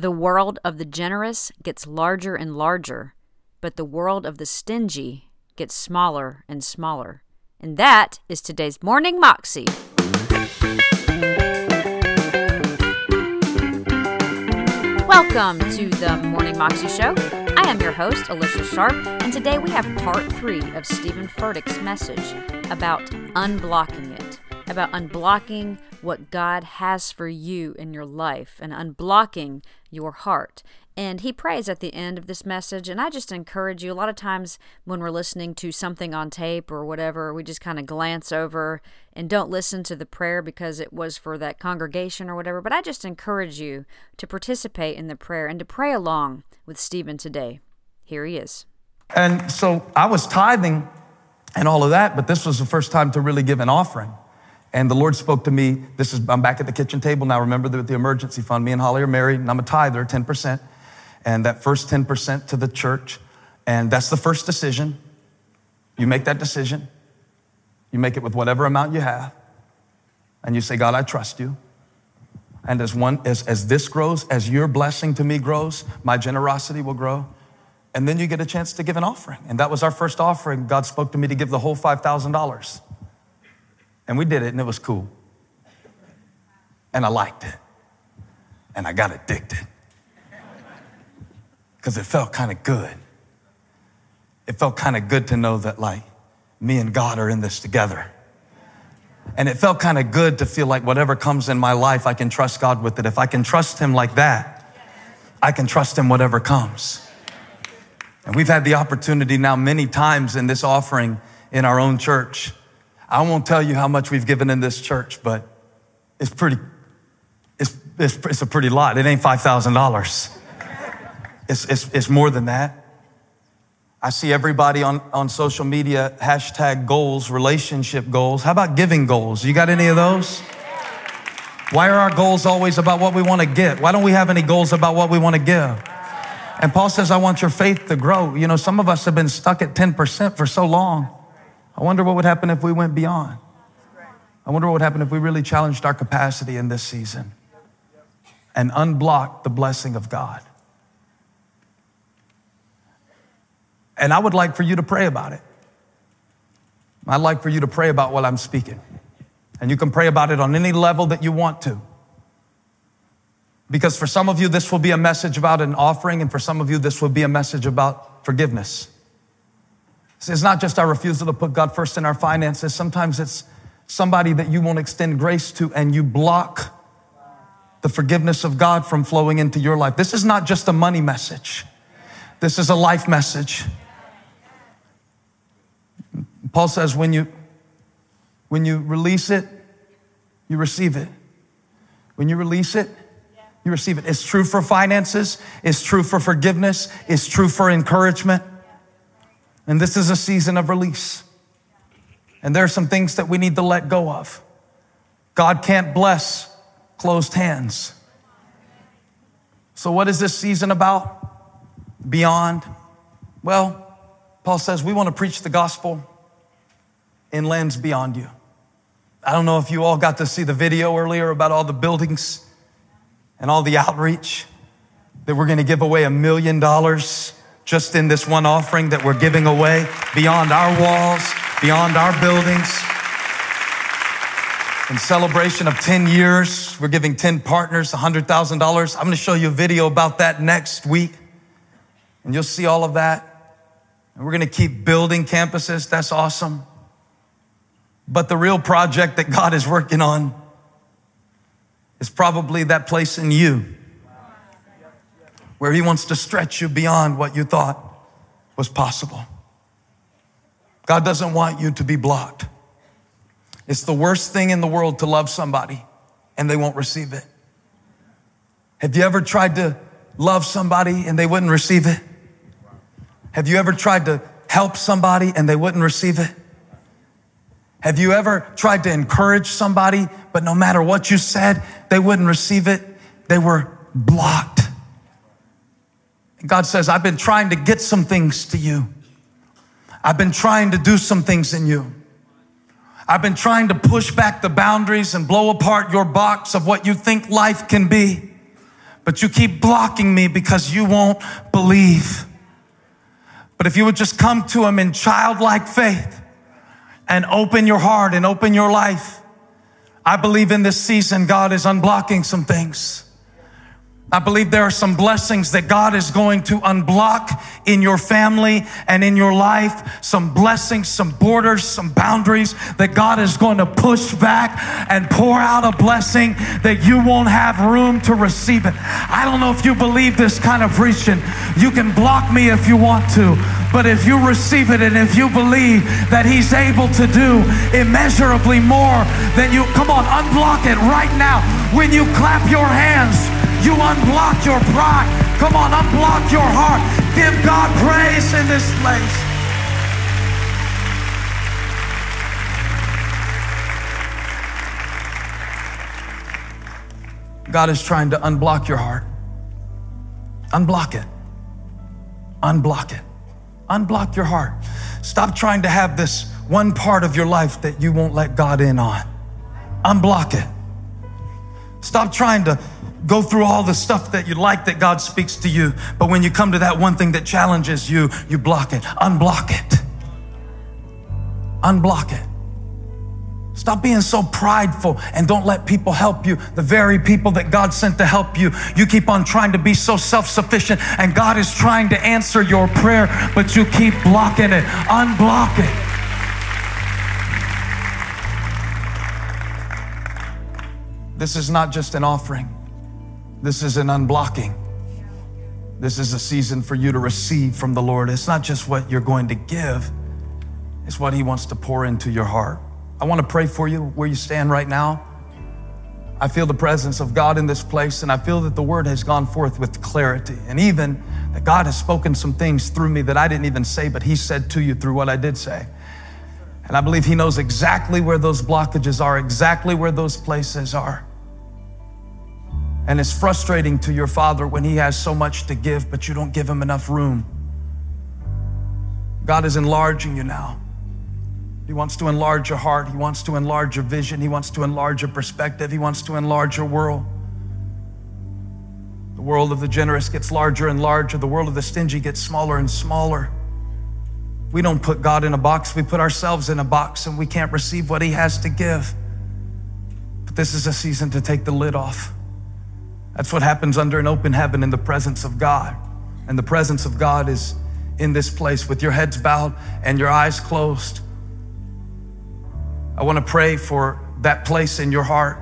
The world of the generous gets larger and larger, but the world of the stingy gets smaller and smaller. And that is today's Morning Moxie. Welcome to the Morning Moxie Show. I am your host, Alicia Sharp, and today we have part three of Steven Furtick's message about unblocking it, about unblocking what God has for you in your life and unblocking your heart. And he prays at the end of this message. And I just encourage you a lot of times when we're listening to something on tape or whatever, we just kind of glance over and don't listen to the prayer because it was for that congregation or whatever. But I just encourage you to participate in the prayer and to pray along with Steven today. Here he is. And so I was tithing and all of that, but this was the first time to really give an offering. And the Lord spoke to me. This is, I'm back at the kitchen table now. Remember the, the emergency fund. Me and Holly are married, and I'm a tither, 10%. And that first 10% to the church. And that's the first decision. You make that decision. You make it with whatever amount you have. And you say, God, I trust you. And as one, as, as this grows, as your blessing to me grows, my generosity will grow. And then you get a chance to give an offering. And that was our first offering. God spoke to me to give the whole $5,000. And we did it, and it was cool. And I liked it. And I got addicted. Because it felt kind of good. It felt kind of good to know that, like, me and God are in this together. And it felt kind of good to feel like whatever comes in my life, I can trust God with it. If I can trust Him like that, I can trust Him whatever comes. And we've had the opportunity now many times in this offering in our own church I won't tell you how much we've given in this church, but it's pretty, it's, it's, it's a pretty lot. It ain't $5,000. It's, it's, it's more than that. I see everybody on, on social media, hashtag goals, relationship goals. How about giving goals? You got any of those? Why are our goals always about what we want to get? Why don't we have any goals about what we want to give? And Paul says, I want your faith to grow. You know, some of us have been stuck at 10% for so long. I wonder what would happen if we went beyond. I wonder what would happen if we really challenged our capacity in this season and unblocked the blessing of God. And I would like for you to pray about it. I'd like for you to pray about what I'm speaking. And you can pray about it on any level that you want to. Because for some of you, this will be a message about an offering, and for some of you, this will be a message about forgiveness. It's not just our refusal to put God first in our finances. Sometimes it's somebody that you won't extend grace to and you block the forgiveness of God from flowing into your life. This is not just a money message. This is a life message. Paul says when you when you release it, you receive it. When you release it, you receive it. It's true for finances, it's true for forgiveness, it's true for encouragement. And this is a season of release. And there are some things that we need to let go of. God can't bless closed hands. So, what is this season about? Beyond? Well, Paul says we want to preach the gospel in lands beyond you. I don't know if you all got to see the video earlier about all the buildings and all the outreach that we're going to give away a million dollars just in this one offering that we're giving away beyond our walls, beyond our buildings. In celebration of 10 years, we're giving 10 partners $100,000. I'm going to show you a video about that next week, and you'll see all of that. And we're going to keep building campuses. That's awesome. But the real project that God is working on is probably that place in you where He wants to stretch you beyond what you thought was possible. God doesn't want you to be blocked. It's the worst thing in the world to love somebody and they won't receive it. Have you ever tried to love somebody and they wouldn't receive it? Have you ever tried to help somebody and they wouldn't receive it? Have you ever tried to encourage somebody, but no matter what you said, they wouldn't receive it? They were blocked. God says, I've been trying to get some things to you. I've been trying to do some things in you. I've been trying to push back the boundaries and blow apart your box of what you think life can be. but you keep blocking me because you won't believe. But if you would just come to Him in childlike faith and open your heart and open your life, I believe in this season God is unblocking some things. I believe there are some blessings that God is going to unblock in your family and in your life. Some blessings, some borders, some boundaries that God is going to push back and pour out a blessing that you won't have room to receive it. I don't know if you believe this kind of preaching. You can block me if you want to, but if you receive it and if you believe that He's able to do immeasurably more than you, come on, unblock it right now. When you clap your hands, you unblock your pride. Come on, unblock your heart. Give God praise in this place. God is trying to unblock your heart. Unblock it. Unblock it. Unblock your heart. Stop trying to have this one part of your life that you won't let God in on. Unblock it. Stop trying to go through all the stuff that you like that God speaks to you, but when you come to that one thing that challenges you, you block it. Unblock it. Unblock it. Stop being so prideful and don't let people help you. The very people that God sent to help you, you keep on trying to be so self sufficient, and God is trying to answer your prayer, but you keep blocking it. Unblock it. This is not just an offering. This is an unblocking. This is a season for you to receive from the Lord. It's not just what you're going to give, it's what He wants to pour into your heart. I want to pray for you where you stand right now. I feel the presence of God in this place, and I feel that the word has gone forth with clarity. And even that God has spoken some things through me that I didn't even say, but He said to you through what I did say. And I believe He knows exactly where those blockages are, exactly where those places are. And it's frustrating to your father when he has so much to give, but you don't give him enough room. God is enlarging you now. He wants to enlarge your heart. He wants to enlarge your vision. He wants to enlarge your perspective. He wants to enlarge your world. The world of the generous gets larger and larger. The world of the stingy gets smaller and smaller. We don't put God in a box, we put ourselves in a box, and we can't receive what He has to give. But this is a season to take the lid off. That's what happens under an open heaven in the presence of God. And the presence of God is in this place with your heads bowed and your eyes closed. I want to pray for that place in your heart,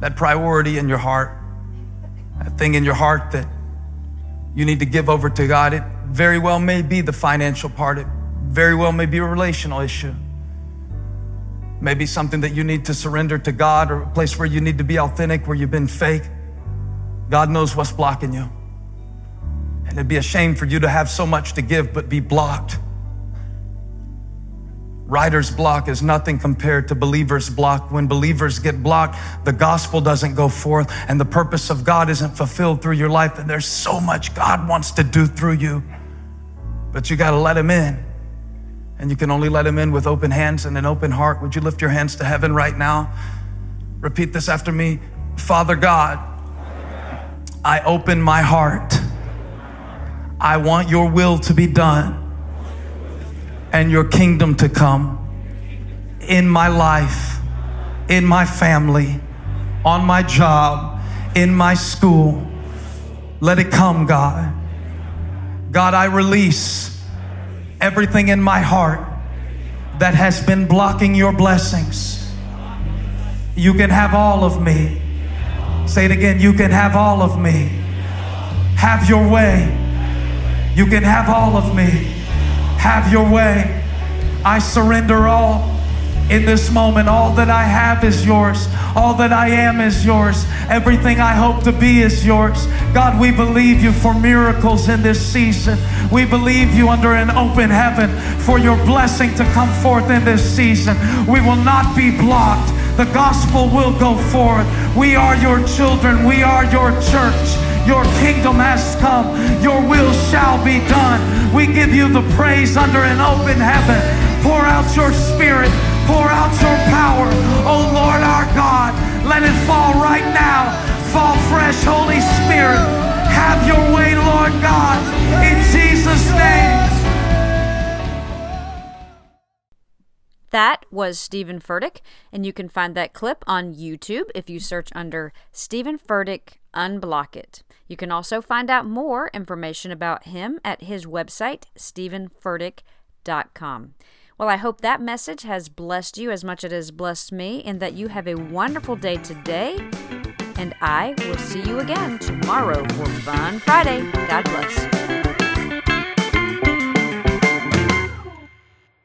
that priority in your heart, that thing in your heart that you need to give over to God. It very well may be the financial part, it very well may be a relational issue. Maybe something that you need to surrender to God or a place where you need to be authentic, where you've been fake. God knows what's blocking you. And it'd be a shame for you to have so much to give but be blocked. Writer's block is nothing compared to believer's block. When believers get blocked, the gospel doesn't go forth and the purpose of God isn't fulfilled through your life. And there's so much God wants to do through you, but you got to let Him in. And you can only let Him in with open hands and an open heart. Would you lift your hands to heaven right now? Repeat this after me Father God, I open my heart. I want your will to be done and your kingdom to come in my life, in my family, on my job, in my school. Let it come, God. God, I release everything in my heart that has been blocking your blessings. You can have all of me. Say it again. You can have all of me. Have your way. You can have all of me. Have your way. I surrender all in this moment. All that I have is yours. All that I am is yours. Everything I hope to be is yours. God, we believe you for miracles in this season. We believe you under an open heaven for your blessing to come forth in this season. We will not be blocked. The gospel will go forth. We are your children. We are your church. Your kingdom has come. Your will shall be done. We give you the praise under an open heaven. Pour out your spirit. Pour out your power. O oh Lord our God, let it fall right now. Fall fresh, Holy Spirit. Have your way, Lord God. In Jesus' name. That was Steven Furtick, and you can find that clip on YouTube if you search under Steven Furtick Unblock It. You can also find out more information about him at his website, stevenfurtick.com. Well, I hope that message has blessed you as much as it has blessed me, and that you have a wonderful day today. And I will see you again tomorrow for Fun Friday. God bless.